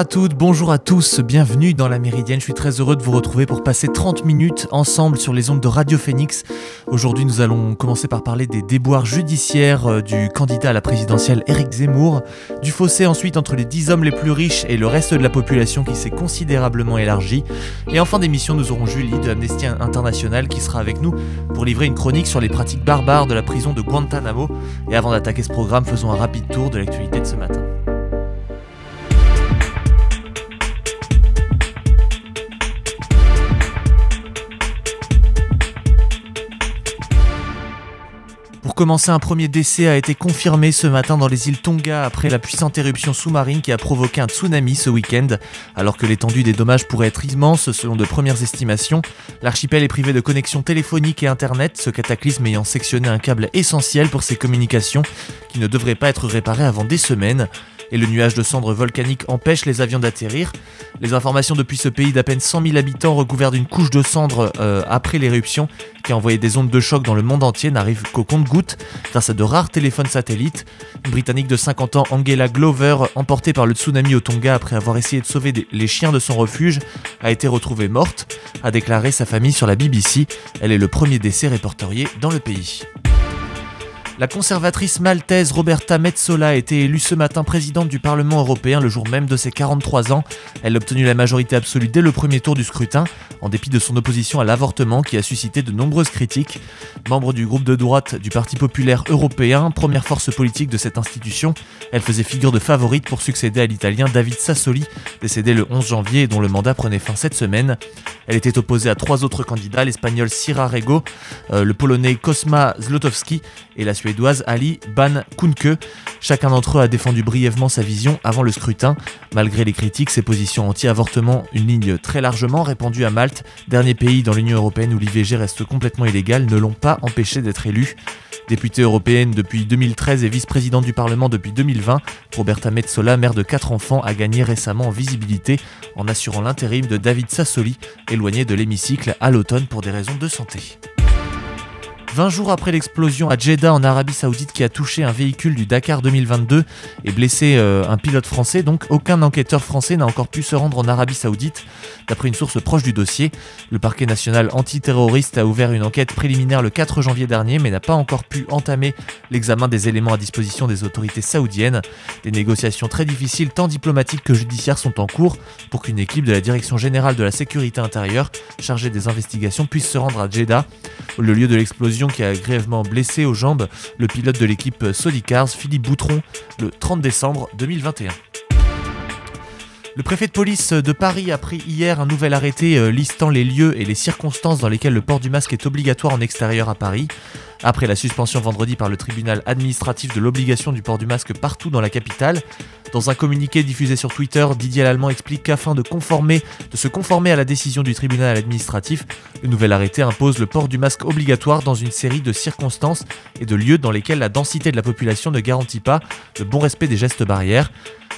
Bonjour à toutes, bonjour à tous, bienvenue dans la Méridienne. Je suis très heureux de vous retrouver pour passer 30 minutes ensemble sur les ondes de Radio Phoenix. Aujourd'hui, nous allons commencer par parler des déboires judiciaires euh, du candidat à la présidentielle Éric Zemmour, du fossé ensuite entre les 10 hommes les plus riches et le reste de la population qui s'est considérablement élargi. Et en fin d'émission, nous aurons Julie de Amnesty International qui sera avec nous pour livrer une chronique sur les pratiques barbares de la prison de Guantanamo. Et avant d'attaquer ce programme, faisons un rapide tour de l'actualité de ce matin. Commencer, un premier décès a été confirmé ce matin dans les îles Tonga après la puissante éruption sous-marine qui a provoqué un tsunami ce week-end. Alors que l'étendue des dommages pourrait être immense selon de premières estimations, l'archipel est privé de connexion téléphonique et internet, ce cataclysme ayant sectionné un câble essentiel pour ses communications qui ne devrait pas être réparé avant des semaines et le nuage de cendres volcaniques empêche les avions d'atterrir. Les informations depuis ce pays d'à peine 100 000 habitants recouvert d'une couche de cendres euh, après l'éruption qui a envoyé des ondes de choc dans le monde entier n'arrive qu'au compte-gouttes grâce à de rares téléphones satellites. Une Britannique de 50 ans, Angela Glover, emportée par le tsunami au Tonga après avoir essayé de sauver les chiens de son refuge, a été retrouvée morte, a déclaré sa famille sur la BBC. Elle est le premier décès répertorié dans le pays. La conservatrice maltaise Roberta Metsola a été élue ce matin présidente du Parlement européen le jour même de ses 43 ans. Elle a obtenu la majorité absolue dès le premier tour du scrutin, en dépit de son opposition à l'avortement qui a suscité de nombreuses critiques. Membre du groupe de droite du Parti populaire européen, première force politique de cette institution, elle faisait figure de favorite pour succéder à l'italien David Sassoli, décédé le 11 janvier et dont le mandat prenait fin cette semaine. Elle était opposée à trois autres candidats, l'espagnol Sira Rego, euh, le polonais Kosma Zlotowski et la suédoise Ali Ban Kunke. Chacun d'entre eux a défendu brièvement sa vision avant le scrutin. Malgré les critiques, ses positions anti-avortement, une ligne très largement répandue à Malte, dernier pays dans l'Union européenne où l'IVG reste complètement illégal, ne l'ont pas empêché d'être élu. Députée européenne depuis 2013 et vice-présidente du Parlement depuis 2020, Roberta Metsola, mère de quatre enfants, a gagné récemment en visibilité en assurant l'intérim de David Sassoli, éloigné de l'hémicycle à l'automne pour des raisons de santé. 20 jours après l'explosion à Jeddah en Arabie Saoudite qui a touché un véhicule du Dakar 2022 et blessé euh, un pilote français, donc aucun enquêteur français n'a encore pu se rendre en Arabie Saoudite. D'après une source proche du dossier, le parquet national antiterroriste a ouvert une enquête préliminaire le 4 janvier dernier mais n'a pas encore pu entamer l'examen des éléments à disposition des autorités saoudiennes. Des négociations très difficiles tant diplomatiques que judiciaires sont en cours pour qu'une équipe de la Direction générale de la sécurité intérieure chargée des investigations puisse se rendre à Jeddah, le lieu de l'explosion qui a grièvement blessé aux jambes le pilote de l'équipe Cars, Philippe Boutron, le 30 décembre 2021. Le préfet de police de Paris a pris hier un nouvel arrêté euh, listant les lieux et les circonstances dans lesquelles le port du masque est obligatoire en extérieur à Paris. Après la suspension vendredi par le tribunal administratif de l'obligation du port du masque partout dans la capitale, dans un communiqué diffusé sur Twitter, Didier Lallemand explique qu'afin de, de se conformer à la décision du tribunal administratif, le nouvel arrêté impose le port du masque obligatoire dans une série de circonstances et de lieux dans lesquels la densité de la population ne garantit pas le bon respect des gestes barrières.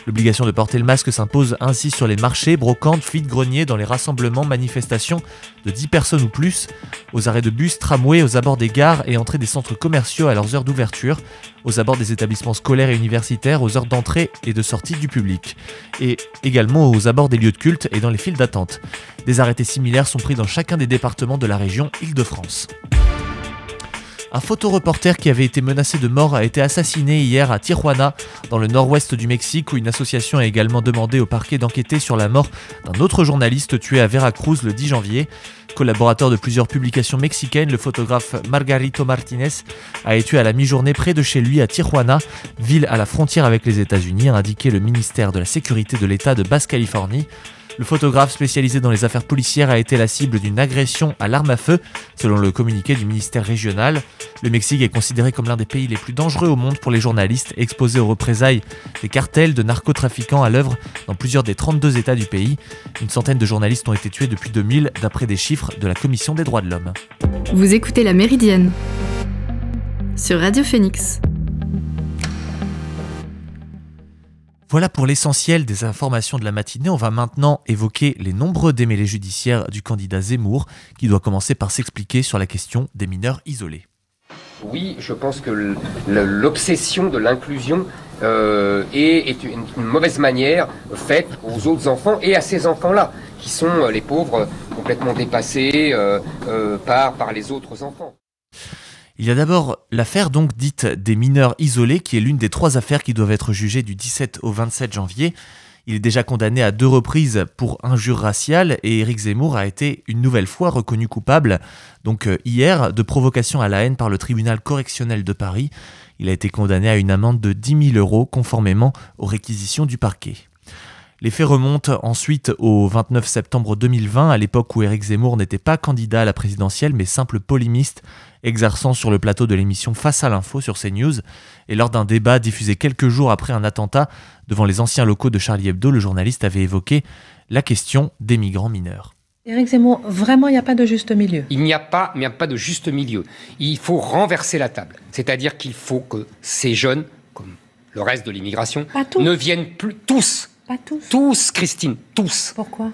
L'obligation de porter le masque s'impose ainsi sur les marchés, brocantes, fuites, greniers, dans les rassemblements, manifestations de 10 personnes ou plus, aux arrêts de bus, tramways, aux abords des gares et entrées des centres commerciaux à leurs heures d'ouverture, aux abords des établissements scolaires et universitaires, aux heures d'entrée et de sortie du public, et également aux abords des lieux de culte et dans les files d'attente. Des arrêtés similaires sont pris dans chacun des départements de la région Île-de-France. Un photoreporter qui avait été menacé de mort a été assassiné hier à Tijuana, dans le nord-ouest du Mexique, où une association a également demandé au parquet d'enquêter sur la mort d'un autre journaliste tué à Veracruz le 10 janvier. Collaborateur de plusieurs publications mexicaines, le photographe Margarito Martinez a été tué à la mi-journée près de chez lui à Tijuana, ville à la frontière avec les États-Unis, a indiqué le ministère de la Sécurité de l'État de Basse-Californie. Le photographe spécialisé dans les affaires policières a été la cible d'une agression à l'arme à feu, selon le communiqué du ministère régional. Le Mexique est considéré comme l'un des pays les plus dangereux au monde pour les journalistes, exposés aux représailles des cartels de narcotrafiquants à l'œuvre dans plusieurs des 32 États du pays. Une centaine de journalistes ont été tués depuis 2000, d'après des chiffres de la Commission des droits de l'homme. Vous écoutez La Méridienne sur Radio Phoenix. Voilà pour l'essentiel des informations de la matinée. On va maintenant évoquer les nombreux démêlés judiciaires du candidat Zemmour, qui doit commencer par s'expliquer sur la question des mineurs isolés. Oui, je pense que l'obsession de l'inclusion euh, est une, mauvaise manière faite aux autres enfants et à ces enfants-là, qui sont euh, les pauvres complètement dépassés par, par les autres enfants. Il y a d'abord l'affaire donc dite des mineurs isolés, qui est l'une des trois affaires qui doivent être jugées du 17 au 27 janvier. Il est déjà condamné à deux reprises pour injure raciale et Éric Zemmour a été une nouvelle fois reconnu coupable, donc euh, hier, de provocation à la haine par le tribunal correctionnel de Paris. Il a été condamné à une amende de 10 000 euros conformément aux réquisitions du parquet. Les faits remontent ensuite au 29 septembre 2020, à l'époque où Éric Zemmour n'était pas candidat à la présidentielle mais simple polémiste exerçant sur le plateau de l'émission Face à l'info sur CNews. Et lors d'un débat diffusé quelques jours après un attentat devant les anciens locaux de Charlie Hebdo, le journaliste avait évoqué la question des migrants mineurs. Éric Zemmour, vraiment, il n'y a pas de juste milieu. Il n'y a pas, a pas de juste milieu. Il faut renverser la table. C'est-à-dire qu'il faut que ces jeunes, comme le reste de l'immigration, ne viennent plus tous. Pas tous. Tous, Christine, tous. Pourquoi?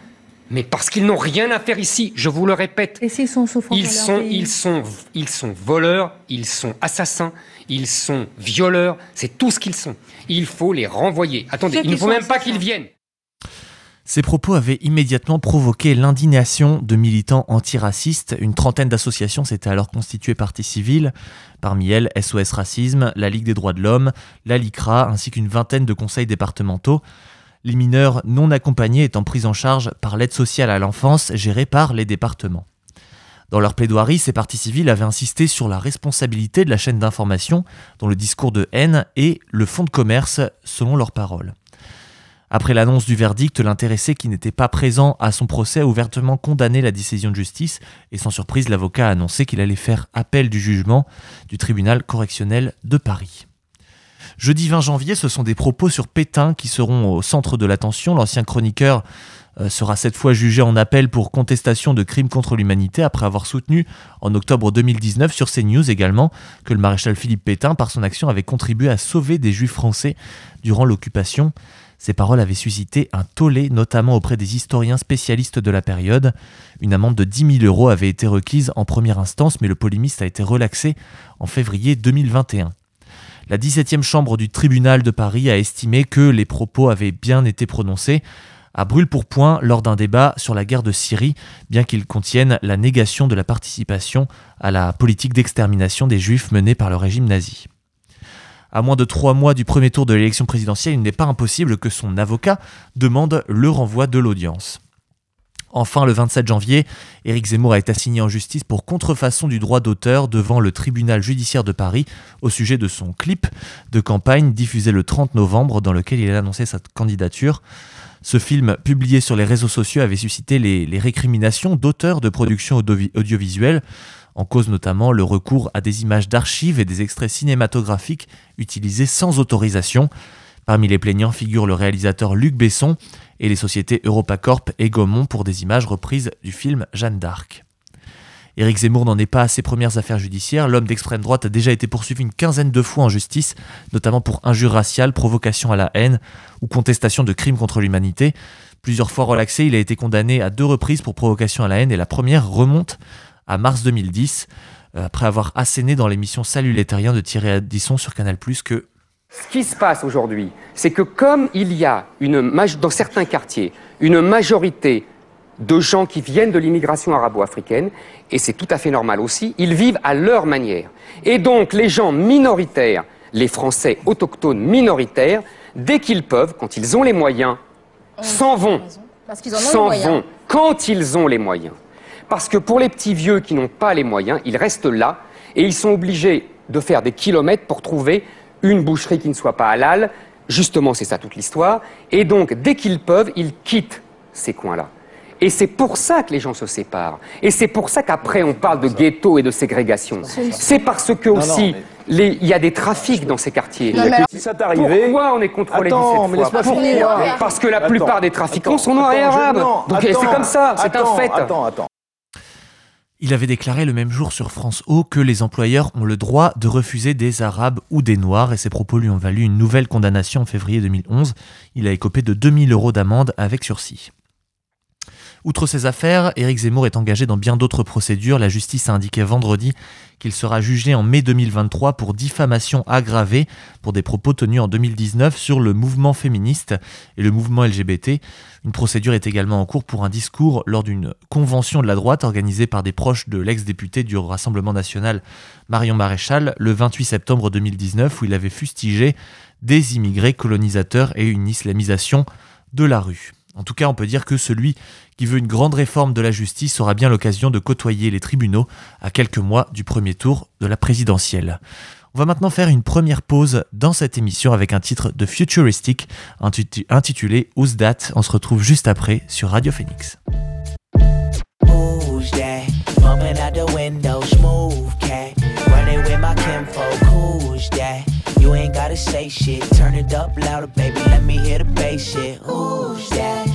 Mais parce qu'ils n'ont rien à faire ici, je vous le répète. Et s'ils sont souffrants ils sont, ils sont, ils sont voleurs, ils sont assassins, ils sont violeurs, c'est tout ce qu'ils sont. Il faut les renvoyer. Attendez, il ne faut même pas qu'ils viennent. Ces propos avaient immédiatement provoqué l'indignation de militants antiracistes. Une trentaine d'associations s'étaient alors constituées partie civile, parmi elles SOS Racisme, la Ligue des droits de l'homme, la LICRA, ainsi qu'une vingtaine de conseils départementaux les mineurs non accompagnés étant pris en charge par l'aide sociale à l'enfance gérée par les départements. Dans leur plaidoirie, ces partis civils avaient insisté sur la responsabilité de la chaîne d'information, dont le discours de haine est le fonds de commerce, selon leurs paroles. Après l'annonce du verdict, l'intéressé qui n'était pas présent à son procès a ouvertement condamné la décision de justice et sans surprise, l'avocat a annoncé qu'il allait faire appel du jugement du tribunal correctionnel de Paris. Jeudi 20 janvier, ce sont des propos sur Pétain qui seront au centre de l'attention. L'ancien chroniqueur euh, sera cette fois jugé en appel pour contestation de crimes contre l'humanité après avoir soutenu en octobre 2019 sur CNews également que le maréchal Philippe Pétain par son action avait contribué à sauver des juifs français durant l'occupation. Ces paroles avaient suscité un tollé, notamment auprès des historiens spécialistes de la période. Une amende de 10 000 euros avait été requise en première instance, mais le polémiste a été relaxé en février 2021. La 17e chambre du tribunal de Paris a estimé que les propos avaient bien été prononcés à brûle pour point lors d'un débat sur la guerre de Syrie, bien qu'ils contiennent la négation de la participation à la politique d'extermination des juifs menée par le régime nazi. À moins de trois mois du premier tour de l'élection présidentielle, il n'est pas impossible que son avocat demande le renvoi de l'audience. Enfin, le 27 janvier, Éric Zemmour a été assigné en justice pour contrefaçon du droit d'auteur devant le tribunal judiciaire de Paris au sujet de son clip de campagne diffusé le 30 novembre dans lequel il a annoncé sa candidature. Ce film, publié sur les réseaux sociaux, avait suscité les, récriminations d'auteurs de productions audiovisuelles, en cause notamment le recours à des images d'archives et des extraits cinématographiques utilisés sans autorisation. Parmi les plaignants figure le réalisateur Luc Besson et les sociétés EuropaCorp et Gaumont pour des images reprises du film Jeanne d'Arc. Éric Zemmour n'en est pas à ses premières affaires judiciaires. L'homme d'extrême droite a déjà été poursuivi une quinzaine de fois en justice, notamment pour injure raciale, provocation à la haine ou contestation de crimes contre l'humanité. Plusieurs fois relaxé, il a été condamné à deux reprises pour provocation à la haine et la première remonte à mars 2010, euh, après avoir asséné dans l'émission Salut les terriens de Thierry Addisson sur Canal+, que ce qui se passe aujourd'hui, c'est que comme il y a une, dans certains quartiers une majorité de gens qui viennent de l'immigration arabo-africaine, et c'est tout à fait normal aussi, ils vivent à leur manière. Et donc les gens minoritaires, les Français autochtones minoritaires, dès qu'ils peuvent, quand ils ont les moyens, s'en vont. S'en vont quand ils ont les moyens. Parce que pour les petits vieux qui n'ont pas les moyens, ils restent là et ils sont obligés de faire des kilomètres pour trouver une boucherie qui ne soit pas halal. Justement, c'est ça toute l'histoire. Et donc, dès qu'ils peuvent, ils quittent ces coins-là. Et c'est pour ça que les gens se séparent. Et c'est pour ça qu'après on parle de ghetto et de ségrégation. C'est parce que aussi il y a des trafics dans ces quartiers. Pourquoi on est contrôlé Attends, Parce que la plupart des trafiquants sont noirs et arabes. Donc c'est comme ça, c'est un fait. Il avait déclaré le même jour sur France O que les employeurs ont le droit de refuser des Arabes ou des Noirs et ses propos lui ont valu une nouvelle condamnation en février 2011. Il a écopé de 2000 euros d'amende avec sursis. Outre ces affaires, Éric Zemmour est engagé dans bien d'autres procédures. La justice a indiqué vendredi qu'il sera jugé en mai 2023 pour diffamation aggravée pour des propos tenus en 2019 sur le mouvement féministe et le mouvement LGBT. Une procédure est également en cours pour un discours lors d'une convention de la droite organisée par des proches de l'ex-député du Rassemblement national Marion Maréchal le 28 septembre 2019 où il avait fustigé des immigrés colonisateurs et une islamisation de la rue. En tout cas, on peut dire que celui qui veut une grande réforme de la justice aura bien l'occasion de côtoyer les tribunaux à quelques mois du premier tour de la présidentielle. On va maintenant faire une première pause dans cette émission avec un titre de Futuristic intitulé Who's That? On se retrouve juste après sur Radio Phoenix. You ain't gotta say shit. Turn it up louder, baby. Let me hear the bass shit. That?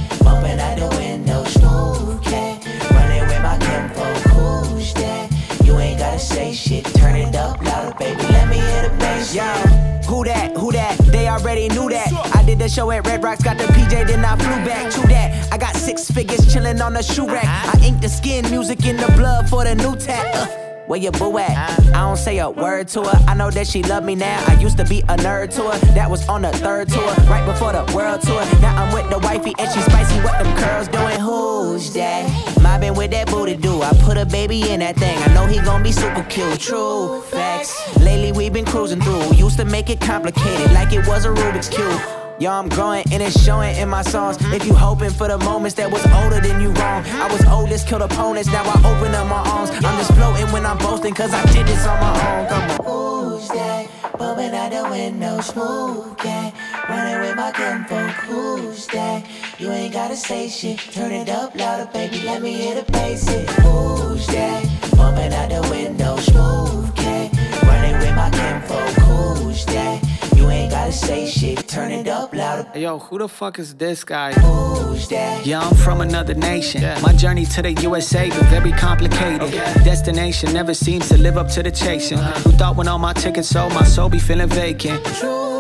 Bumping out the window, smooth cat. Running with my tempo, who's that? You ain't gotta say shit. Turn it up louder, baby. Let me hear the bass. Yeah. Who that? Who that? They already knew that. I did the show at Red Rocks, got the PJ, then I flew back. to that. I got six figures chilling on the shoe rack. I inked the skin, music in the blood for the new tap. Uh. Where your boo at? Ah. I don't say a word to her. I know that she love me now. I used to be a nerd to her. That was on the third tour, right before the world tour. Now I'm with the wifey and she spicy. What them curls doing? Who's that? Mobbing with that booty do. I put a baby in that thing. I know he gon' be super cute. True facts. Lately we been cruising through. Used to make it complicated, like it was a Rubik's cube. Yo, I'm growing and it's showing in my songs. If you hoping for the moments that was older than you wrong. I was oldest, killed opponents, now I open up my arms. I'm just floating when I'm boasting, cause I did this on my own. Come on. Who's that? Bumping out the window, smooth cat. Running with my kinfolk, who's that? You ain't gotta say shit. Turn it up louder, baby, let me hear the bass hit. Who's that? Bumping out the window, smooth cat. Running with my kinfolk, who's that? Gotta say shit, turn it up louder. Yo, who the fuck is this guy? Who's that? Yeah, I'm from another nation. Yeah. My journey to the USA been very complicated. Okay. Destination never seems to live up to the chasing. Uh-huh. Who thought when all my tickets sold, my soul be feeling vacant? True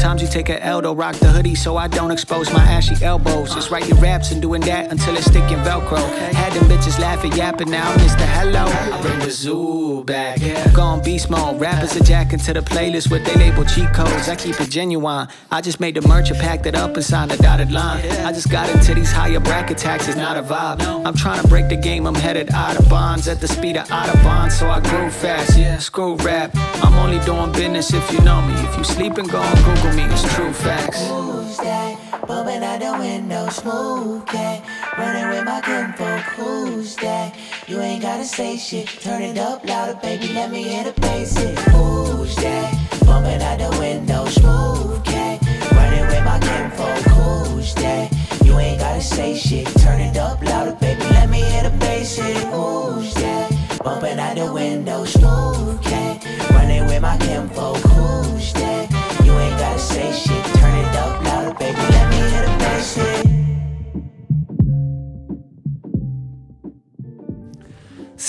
Sometimes you take a L to rock the hoodie so I don't expose my ashy elbows. Just writing raps and doing that until it's sticking Velcro. Had them bitches laughing, yapping now, Mr. Hello. I bring the zoo back. Yeah. Gone beast mode. Rappers are jacking to the playlist with they label cheat codes. I keep it genuine. I just made the merch and packed it up and signed a dotted line. I just got into these higher bracket taxes, not a vibe. I'm trying to break the game, I'm headed out of bonds at the speed of Autobahn, so I grew fast. Screw rap. I'm only doing business if you know me. If you sleeping, go on Google me, it's true facts. Who's that? Bumping out the window, smooth cat. Running with my kinfolk, who's that? You ain't gotta say shit. Turn it up louder, baby, let me hear the bass hit. Who's that? Bumping out the window, smooth cat. Running with my kinfolk, who's that? You ain't gotta say shit. Turn it up louder, baby, let me hear the bass hit. Who's that? Bumping out the window, smooth cat. Running with my kinfolk, who's that?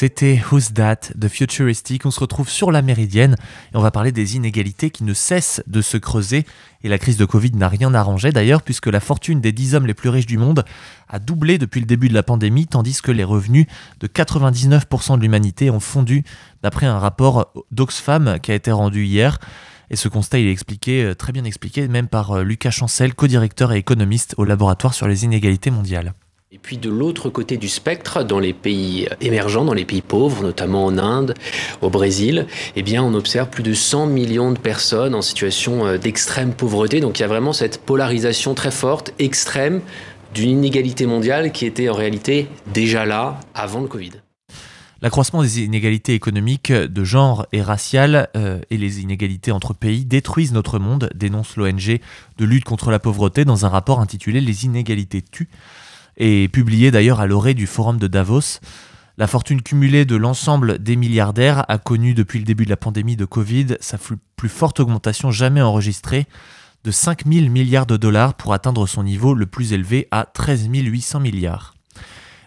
C'était Who's That de Futuristic. On se retrouve sur la Méridienne et on va parler des inégalités qui ne cessent de se creuser. Et la crise de Covid n'a rien arrangé d'ailleurs, puisque la fortune des 10 hommes les plus riches du monde a doublé depuis le début de la pandémie, tandis que les revenus de 99% de l'humanité ont fondu, d'après un rapport d'Oxfam qui a été rendu hier. Et ce constat, il est expliqué, euh, très bien expliqué, même par euh, Lucas Chancel, co-directeur et économiste au laboratoire sur les inégalités mondiales. Et puis de l'autre côté du spectre, dans les pays émergents, dans les pays pauvres, notamment en Inde, au Brésil, eh bien on observe plus de 100 millions de personnes en situation euh, d'extrême pauvreté. Donc il y a vraiment cette polarisation très forte, extrême, d'une inégalité mondiale qui était en réalité déjà là avant le Covid. L'accroissement des inégalités économiques de genre et raciales euh, et les inégalités entre pays détruisent notre monde, dénonce l'ONG de lutte contre la pauvreté dans un rapport intitulé Les inégalités tuent, et publié d'ailleurs à l'orée du forum de Davos. La fortune cumulée de l'ensemble des milliardaires a connu depuis le début de la pandémie de Covid sa plus forte augmentation jamais enregistrée de 5 000 milliards de dollars pour atteindre son niveau le plus élevé à 13 800 milliards.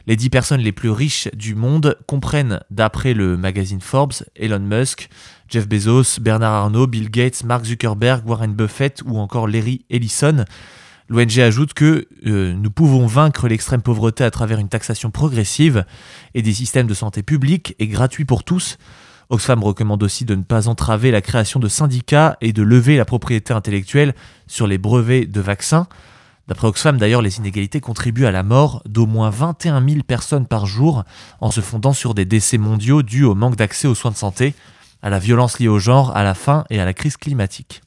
Les 10 personnes les plus riches du monde comprennent, d'après le magazine Forbes, Elon Musk, Jeff Bezos, Bernard Arnault, Bill Gates, Mark Zuckerberg, Warren Buffett ou encore Larry Ellison. L'ONG ajoute que euh, nous pouvons vaincre l'extrême pauvreté à travers une taxation progressive et des systèmes de santé publics et gratuits pour tous. Oxfam recommande aussi de ne pas entraver la création de syndicats et de lever la propriété intellectuelle sur les brevets de vaccins. D'après Oxfam, d'ailleurs, les inégalités contribuent à la mort d'au moins 21 000 personnes par jour en se fondant sur des décès mondiaux dus au manque d'accès aux soins de santé, à la violence liée au genre, à la faim et à la crise climatique.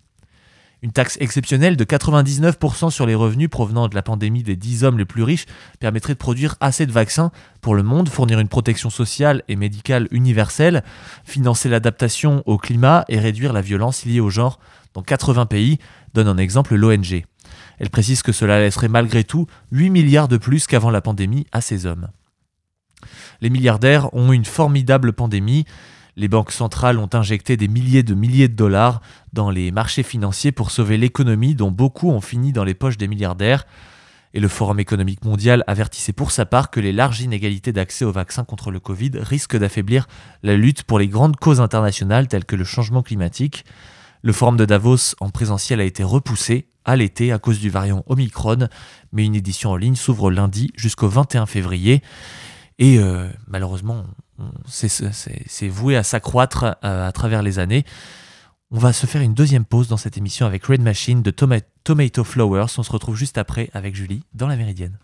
Une taxe exceptionnelle de 99% sur les revenus provenant de la pandémie des 10 hommes les plus riches permettrait de produire assez de vaccins pour le monde, fournir une protection sociale et médicale universelle, financer l'adaptation au climat et réduire la violence liée au genre dans 80 pays, donne en exemple l'ONG. Elle précise que cela laisserait malgré tout 8 milliards de plus qu'avant la pandémie à ces hommes. Les milliardaires ont une formidable pandémie, les banques centrales ont injecté des milliers de milliers de dollars dans les marchés financiers pour sauver l'économie dont beaucoup ont fini dans les poches des milliardaires. Et le Forum économique mondial avertissait pour sa part que les larges inégalités d'accès aux vaccins contre le Covid risquent d'affaiblir la lutte pour les grandes causes internationales telles que le changement climatique. Le forum de Davos en présentiel a été repoussé à l'été à cause du variant Omicron, mais une édition en ligne s'ouvre lundi jusqu'au 21 février. Et euh, malheureusement, c'est voué à s'accroître euh, à travers les années. On va se faire une deuxième pause dans cette émission avec Red Machine de Tomato Flowers. On se retrouve juste après avec Julie dans la Méridienne.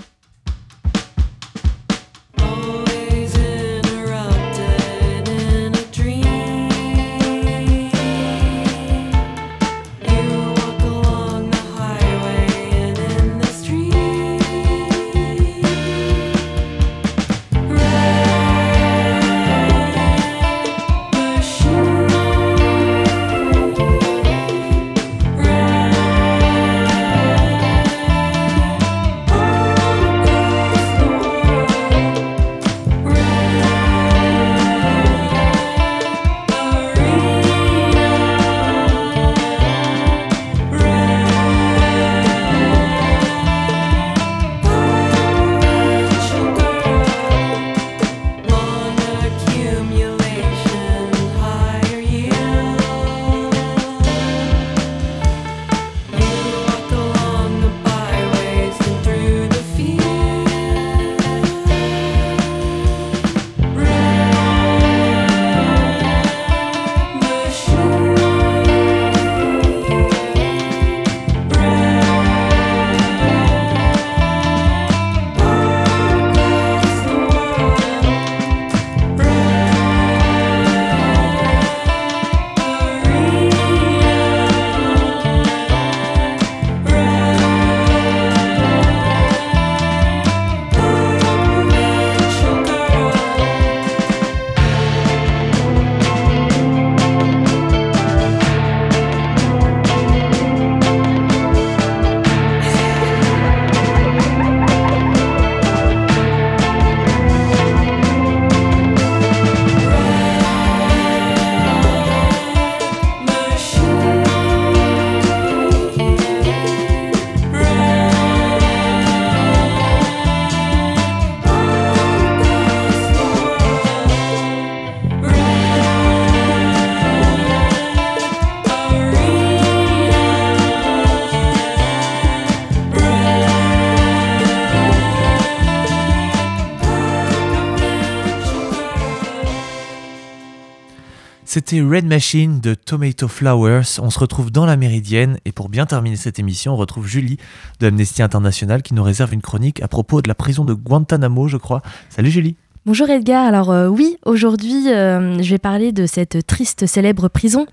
C'était Red Machine de Tomato Flowers. On se retrouve dans la Méridienne et pour bien terminer cette émission, on retrouve Julie de Amnesty International qui nous réserve une chronique à propos de la prison de Guantanamo, je crois. Salut Julie. Bonjour Edgar, alors euh, oui, aujourd'hui euh, je vais parler de cette triste célèbre prison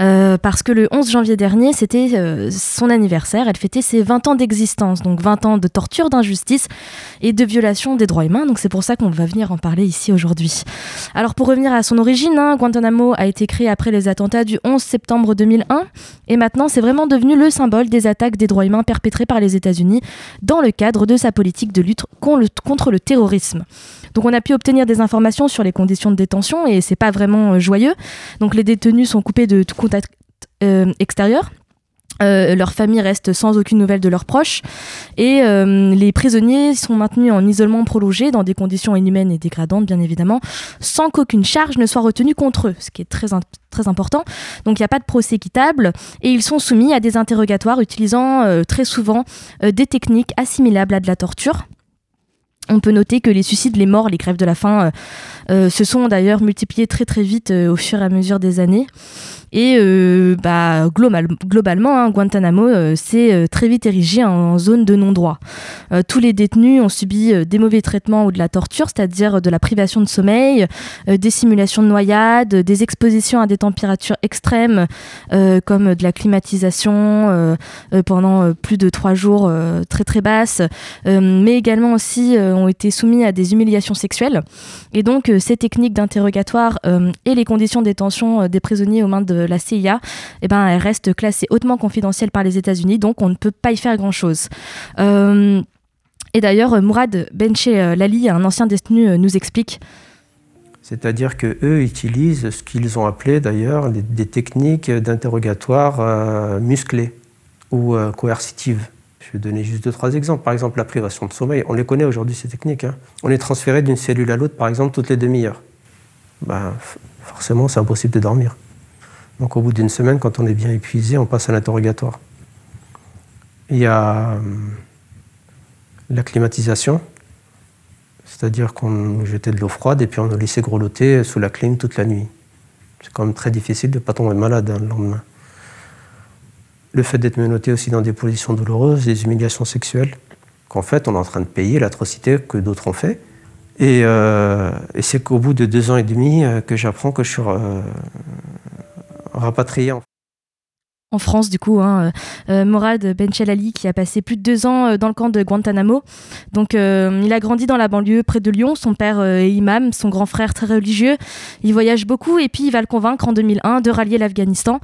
euh, parce que le 11 janvier dernier c'était son anniversaire, elle fêtait ses 20 ans d'existence, donc 20 ans de torture, d'injustice et de violation des droits humains, donc c'est pour ça qu'on va venir en parler ici aujourd'hui. Alors pour revenir à son origine, hein, Guantanamo a été créé après les attentats du 11 septembre 2001 et maintenant c'est vraiment devenu le symbole des attaques des droits humains perpétrées par les États-Unis dans le cadre de sa politique de lutte contre le terrorisme. Donc on a pu obtenir des informations sur les conditions de détention et c'est pas vraiment euh, joyeux. Donc les détenus sont coupés de tout contact euh, extérieur. Euh, leurs familles restent sans aucune nouvelle de leurs proches et euh, les prisonniers sont maintenus en isolement prolongé dans des conditions inhumaines et dégradantes bien évidemment sans qu'aucune charge ne soit retenue contre eux ce qui est très, important donc il n'y a pas de procès équitable et ils sont soumis à des interrogatoires utilisant très souvent des techniques assimilables à de la torture on peut noter que les suicides, les morts, les grèves de la faim se sont d'ailleurs multipliés très très vite au fur et à mesure des années. Et euh, bah, global, globalement, hein, Guantanamo euh, s'est euh, très vite érigé en zone de non-droit. tous les détenus ont subi des mauvais traitements ou de la torture, c'est-à-dire de la privation de sommeil, des simulations de noyade, des expositions à des températures extrêmes, comme de la climatisation pendant plus de trois jours très très basses, mais également aussi ont été soumis à des humiliations sexuelles. Et donc, ces techniques d'interrogatoire et les conditions de détention des prisonniers aux mains de la CIA, eh ben, elle reste classée hautement confidentielle par les États-Unis, donc on ne peut pas y faire grand-chose. Euh, et d'ailleurs, Mourad Benche Lali, un ancien détenu, euh, nous explique. C'est-à-dire que eux utilisent ce qu'ils ont appelé d'ailleurs des techniques d'interrogatoire euh, musclées ou coercitives. Je vais donner juste deux, trois exemples. Par exemple, la privation de sommeil. On les connaît aujourd'hui, ces techniques. Hein. On est transféré d'une cellule à l'autre, par exemple, toutes les demi-heures. Ben, forcément, c'est impossible de dormir. Donc au bout d'une semaine, quand on est bien épuisé, on passe à l'interrogatoire. Il y a euh, la climatisation, c'est-à-dire qu'on nous jetait de l'eau froide et puis on nous laissait grelotter sous la clim toute la nuit. C'est quand même très difficile de ne pas tomber malade hein, le lendemain. Le fait d'être menotté aussi dans des positions douloureuses, des humiliations sexuelles, qu'en fait on est en train de payer l'atrocité que d'autres ont fait. Et, euh, c'est qu'au bout de deux ans et demi euh, que j'apprends que je suis rapatrié en France, du coup, hein, euh, Morad Benchelali, qui a passé plus de deux ans euh, dans le camp de Guantanamo. Donc, euh, il a grandi dans la banlieue près de Lyon. Son père est imam, son grand frère très religieux. Il voyage beaucoup et puis il va le convaincre en 2001 de rallier l'Afghanistan.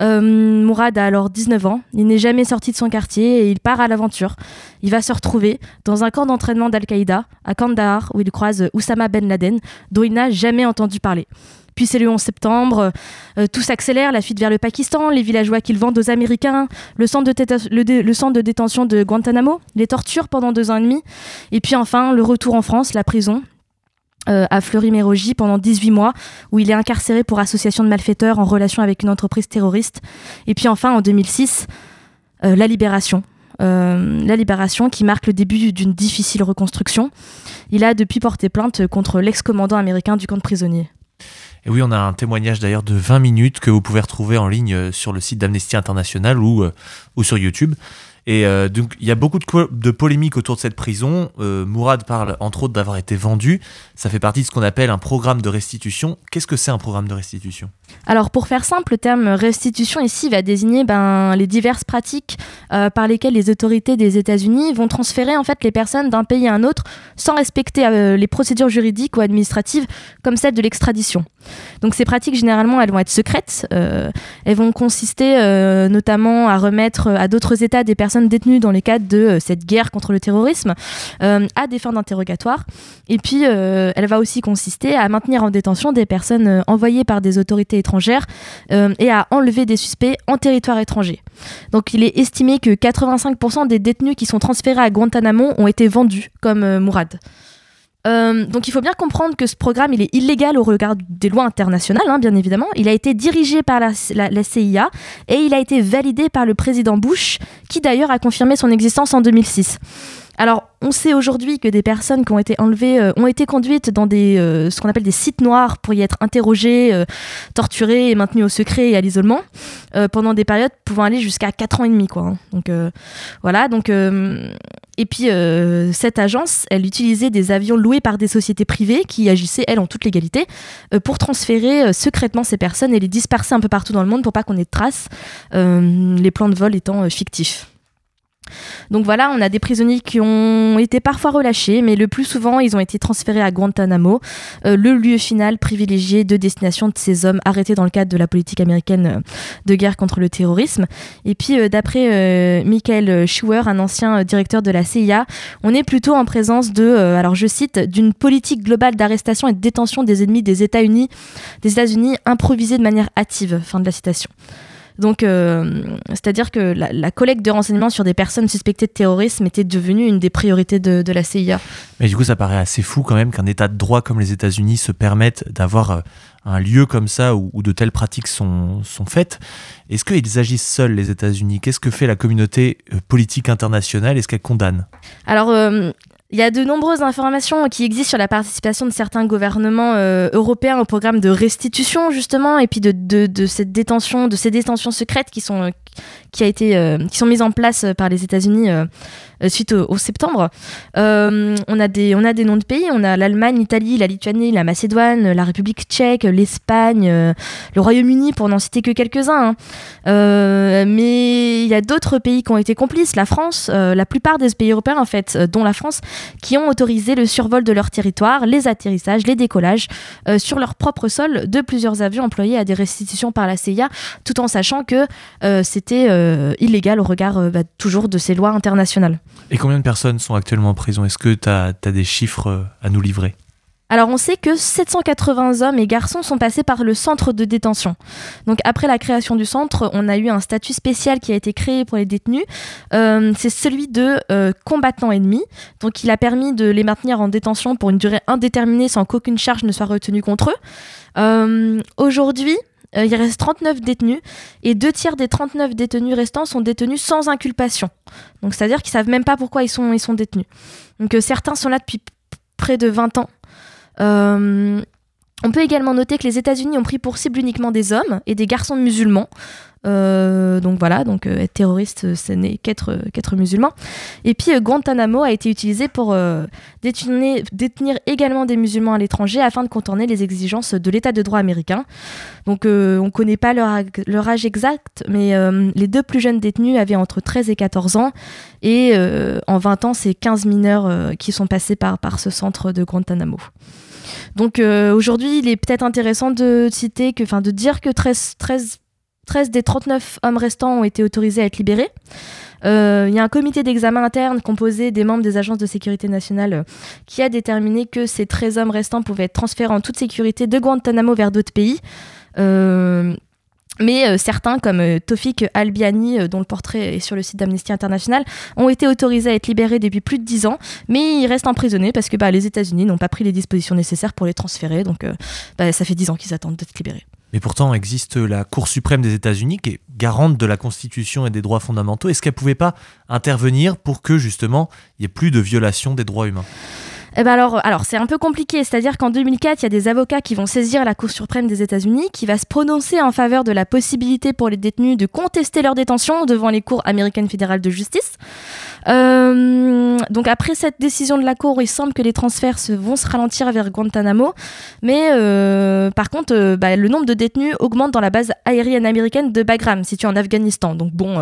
Mourad a alors 19 ans. Il n'est jamais sorti de son quartier et il part à l'aventure. Il va se retrouver dans un camp d'entraînement d'Al-Qaïda à Kandahar où il croise Oussama Ben Laden, dont il n'a jamais entendu parler. Puis c'est le 11 septembre, euh, tout s'accélère, la fuite vers le Pakistan, les villageois qu'ils vendent aux Américains, le centre, de détention de Guantanamo, les tortures pendant deux ans et demi, et puis enfin le retour en France, la prison, euh, à Fleury-Mérogis pendant 18 mois, où il est incarcéré pour association de malfaiteurs en relation avec une entreprise terroriste. Et puis enfin, en 2006, euh, la libération. la libération qui marque le début d'une difficile reconstruction. Il a depuis porté plainte contre l'ex-commandant américain du camp de prisonniers. Et oui, on a un témoignage d'ailleurs de 20 minutes que vous pouvez retrouver en ligne euh, sur le site d'Amnesty International ou, euh, sur YouTube. Et euh, donc, il y a beaucoup de, polémiques autour de cette prison. Mourad parle entre autres d'avoir été vendu. Ça fait partie de ce qu'on appelle un programme de restitution. Qu'est-ce que c'est un programme de restitution? Alors, pour faire simple, le terme restitution ici va désigner ben, les diverses pratiques euh, par lesquelles les autorités des États-Unis vont transférer en fait les personnes d'un pays à un autre sans respecter les procédures juridiques ou administratives comme celle de l'extradition. Donc, ces pratiques généralement, elles vont être secrètes. elles vont consister notamment à remettre à d'autres États des personnes détenues dans les cadres de euh, cette guerre contre le terrorisme euh, à des fins d'interrogatoire. Et puis, euh, elle va aussi consister à maintenir en détention des personnes envoyées par des autorités étrangères et à enlever des suspects en territoire étranger. Donc, il est estimé que 85% des détenus qui sont transférés à Guantanamo ont été vendus, comme Mourad. Euh, donc il faut bien comprendre que ce programme il est illégal au regard des lois internationales, hein, bien évidemment. Il a été dirigé par la, CIA et il a été validé par le président Bush, qui d'ailleurs a confirmé son existence en 2006. Alors, on sait aujourd'hui que des personnes qui ont été enlevées euh, ont été conduites dans euh, ce qu'on appelle des sites noirs pour y être interrogées, torturées et maintenues au secret et à l'isolement pendant des périodes pouvant aller jusqu'à 4 ans et demi. Hein. Donc voilà, donc et puis, euh, cette agence, elle utilisait des avions loués par des sociétés privées qui agissaient, elles, en toute légalité, euh, pour transférer euh, secrètement ces personnes et les disperser un peu partout dans le monde pour pas qu'on ait de traces, les plans de vol étant fictifs. Donc voilà, on a des prisonniers qui ont été parfois relâchés, mais le plus souvent, ils ont été transférés à Guantanamo, euh, le lieu final privilégié de destination de ces hommes arrêtés dans le cadre de la politique américaine euh, de guerre contre le terrorisme. Et puis, euh, d'après Michael Schauer, un ancien directeur de la CIA, on est plutôt en présence de, alors je cite, d'une politique globale d'arrestation et de détention des ennemis des États-Unis, des États-Unis improvisée de manière hâtive. Fin de la citation. Donc, c'est-à-dire que la, collecte de renseignements sur des personnes suspectées de terrorisme était devenue une des priorités de, de la CIA. Mais du coup, ça paraît assez fou quand même qu'un État de droit comme les États-Unis se permette d'avoir un lieu comme ça où, de telles pratiques sont, sont faites. Est-ce qu'ils agissent seuls, les États-Unis? Qu'est-ce que fait la communauté euh, politique internationale? Est-ce qu'elle condamne? Alors, euh, il y a de nombreuses informations qui existent sur la participation de certains gouvernements euh, européens au programme de restitution, justement, et puis de, de, cette détention, de ces détentions secrètes qui sont, qui a été, qui sont mises en place par les États-Unis euh, suite au, septembre. Euh, on, a des, on a des noms de pays, on a l'Allemagne, l'Italie, la Lituanie, la Macédoine, la République tchèque, l'Espagne, euh, le Royaume-Uni, pour n'en citer que quelques-uns. Hein. mais il y a d'autres pays qui ont été complices, la France, la plupart des pays européens en fait, dont la France, qui ont autorisé le survol de leur territoire, les atterrissages, les décollages sur leur propre sol de plusieurs avions employés à des restitutions par la CIA, tout en sachant que c'était illégal au regard bah, toujours de ces lois internationales. Et combien de personnes sont actuellement en prison? Est-ce que tu as, des chiffres euh, à nous livrer? Alors on sait que 780 hommes et garçons sont passés par le centre de détention. Donc après la création du centre, on a eu un statut spécial qui a été créé pour les détenus. Euh, c'est celui de euh, combattants ennemis. Donc il a permis de les maintenir en détention pour une durée indéterminée sans qu'aucune charge ne soit retenue contre eux. Aujourd'hui, euh, il reste 39 détenus et deux tiers des 39 détenus restants sont détenus sans inculpation. Donc c'est-à-dire qu'ils savent même pas pourquoi ils sont, ils sont détenus. Donc euh, certains sont là depuis près de 20 ans. Euh, on peut également noter que les États-Unis ont pris pour cible uniquement des hommes et des garçons musulmans. Euh, donc voilà, donc euh, être terroriste, euh, ce n'est qu'être musulman. Et puis Guantanamo a été utilisé pour détenir, également des musulmans à l'étranger afin de contourner les exigences de l'état de droit américain. Donc on ne connaît pas leur, âge exact, mais les deux plus jeunes détenus avaient entre 13 et 14 ans. Et en 20 ans, c'est 15 mineurs qui sont passés par, ce centre de Guantanamo. Donc aujourd'hui, il est peut-être intéressant de dire que 13, 13 13 des 39 hommes restants ont été autorisés à être libérés. Euh, il y a un comité d'examen interne composé des membres des agences de sécurité nationale euh, qui a déterminé que ces 13 hommes restants pouvaient être transférés en toute sécurité de Guantanamo vers d'autres pays. Euh, mais certains, comme Tofik Albiani, dont le portrait est sur le site d'Amnesty International, ont été autorisés à être libérés depuis plus de 10 ans, mais ils restent emprisonnés parce que bah, les États-Unis n'ont pas pris les dispositions nécessaires pour les transférer. Donc bah, ça fait 10 ans qu'ils attendent d'être libérés. Mais pourtant existe la Cour suprême des États-Unis qui est garante de la Constitution et des droits fondamentaux. Est-ce qu'elle ne pouvait pas intervenir pour que justement il n'y ait plus de violation des droits humains? Eh ben alors, alors c'est un peu compliqué, c'est-à-dire qu'en 2004, il y a des avocats qui vont saisir la Cour suprême des États-Unis, qui va se prononcer en faveur de la possibilité pour les détenus de contester leur détention devant les cours américaines fédérales de justice. Euh, donc après cette décision de la Cour, il semble que les transferts vont se ralentir vers Guantanamo, mais euh, par contre, euh, bah, le nombre de détenus augmente dans la base aérienne américaine de Bagram, située en Afghanistan. Donc bon,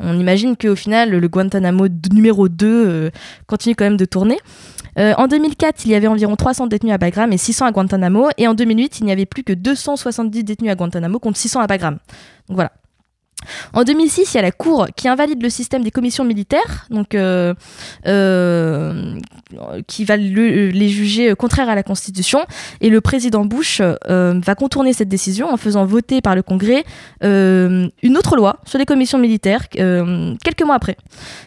on imagine qu'au final, le Guantanamo numéro 2 continue quand même de tourner. En 2004, il y avait environ 300 détenus à Bagram et 600 à Guantanamo. Et en 2008, il n'y avait plus que 270 détenus à Guantanamo contre 600 à Bagram. Donc voilà. En 2006, il y a la Cour qui invalide le système des commissions militaires, donc euh, euh, qui va les juger contraires à la Constitution. Et le président Bush euh, va contourner cette décision en faisant voter par le Congrès une autre loi sur les commissions militaires quelques mois après.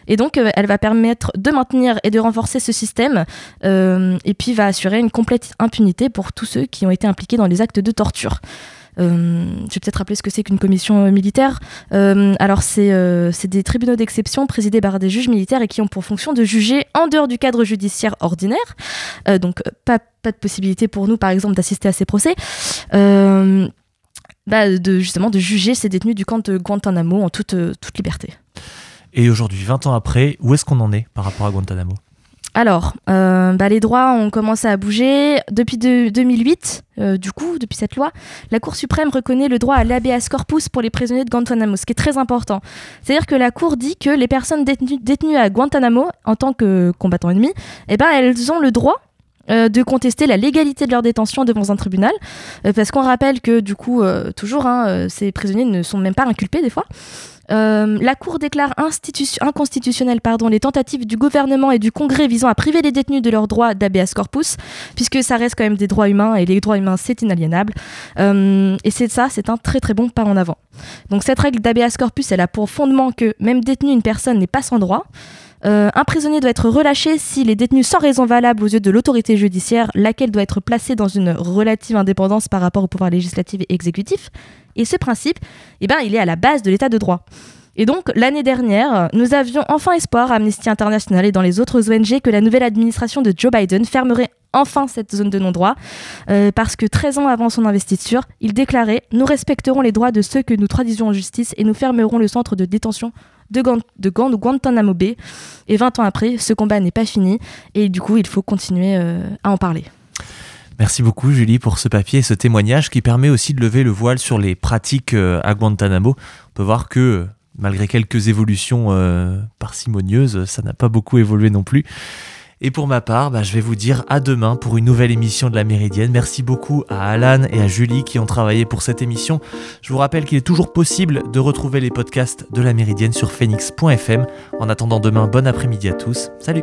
Et donc, elle va permettre de maintenir et de renforcer ce système, et puis va assurer une complète impunité pour tous ceux qui ont été impliqués dans les actes de torture. Euh, je vais peut-être rappeler ce que c'est qu'une commission euh, militaire. Euh, alors, c'est des tribunaux d'exception présidés par des juges militaires et qui ont pour fonction de juger en dehors du cadre judiciaire ordinaire. donc, pas, pas, de possibilité pour nous, par exemple, d'assister à ces procès. Bah, de, justement, de juger ces détenus du camp de Guantanamo en toute, toute liberté. Et aujourd'hui, 20 ans après, où est-ce qu'on en est par rapport à Guantanamo? Alors, euh, bah, les droits ont commencé à bouger. Depuis 2008, euh, du coup, depuis cette loi, la Cour suprême reconnaît le droit à l'habeas corpus pour les prisonniers de Guantanamo, ce qui est très important. C'est-à-dire que la Cour dit que les personnes détenues, à Guantanamo, en tant que combattants ennemis, eh ben, elles ont le droit de contester la légalité de leur détention devant un tribunal, parce qu'on rappelle que du coup, toujours, hein, ces prisonniers ne sont même pas inculpés des fois. Euh, la Cour déclare inconstitutionnelles pardon, les tentatives du gouvernement et du Congrès visant à priver les détenus de leurs droits d'habeas corpus, puisque ça reste quand même des droits humains et les droits humains c'est inaliénable. Euh, et c'est ça, c'est un très très bon pas en avant. Donc cette règle d'habeas corpus, elle a pour fondement que même détenu une personne n'est pas sans droit. Euh, un prisonnier doit être relâché s'il est détenu sans raison valable aux yeux de l'autorité judiciaire, laquelle doit être placée dans une relative indépendance par rapport au pouvoir législatif et exécutif. Et ce principe, eh ben, il est à la base de l'état de droit. Et donc, l'année dernière, nous avions enfin espoir à Amnesty International et dans les autres ONG que la nouvelle administration de Joe Biden fermerait enfin cette zone de non-droit, euh, parce que 13 ans avant son investiture, il déclarait Nous respecterons les droits de ceux que nous traduisons en justice et nous fermerons le centre de détention de, de, Guantanamo Bay. Et 20 ans après, ce combat n'est pas fini et du coup, il faut continuer euh, à en parler. Merci beaucoup Julie pour ce papier et ce témoignage qui permet aussi de lever le voile sur les pratiques euh, à Guantanamo. On peut voir que malgré quelques évolutions euh, parcimonieuses, ça n'a pas beaucoup évolué non plus. Et pour ma part, bah, je vais vous dire à demain pour une nouvelle émission de la Méridienne. Merci beaucoup à Alan et à Julie qui ont travaillé pour cette émission. Je vous rappelle qu'il est toujours possible de retrouver les podcasts de la Méridienne sur phoenix.fm. En attendant demain, bon après-midi à tous. Salut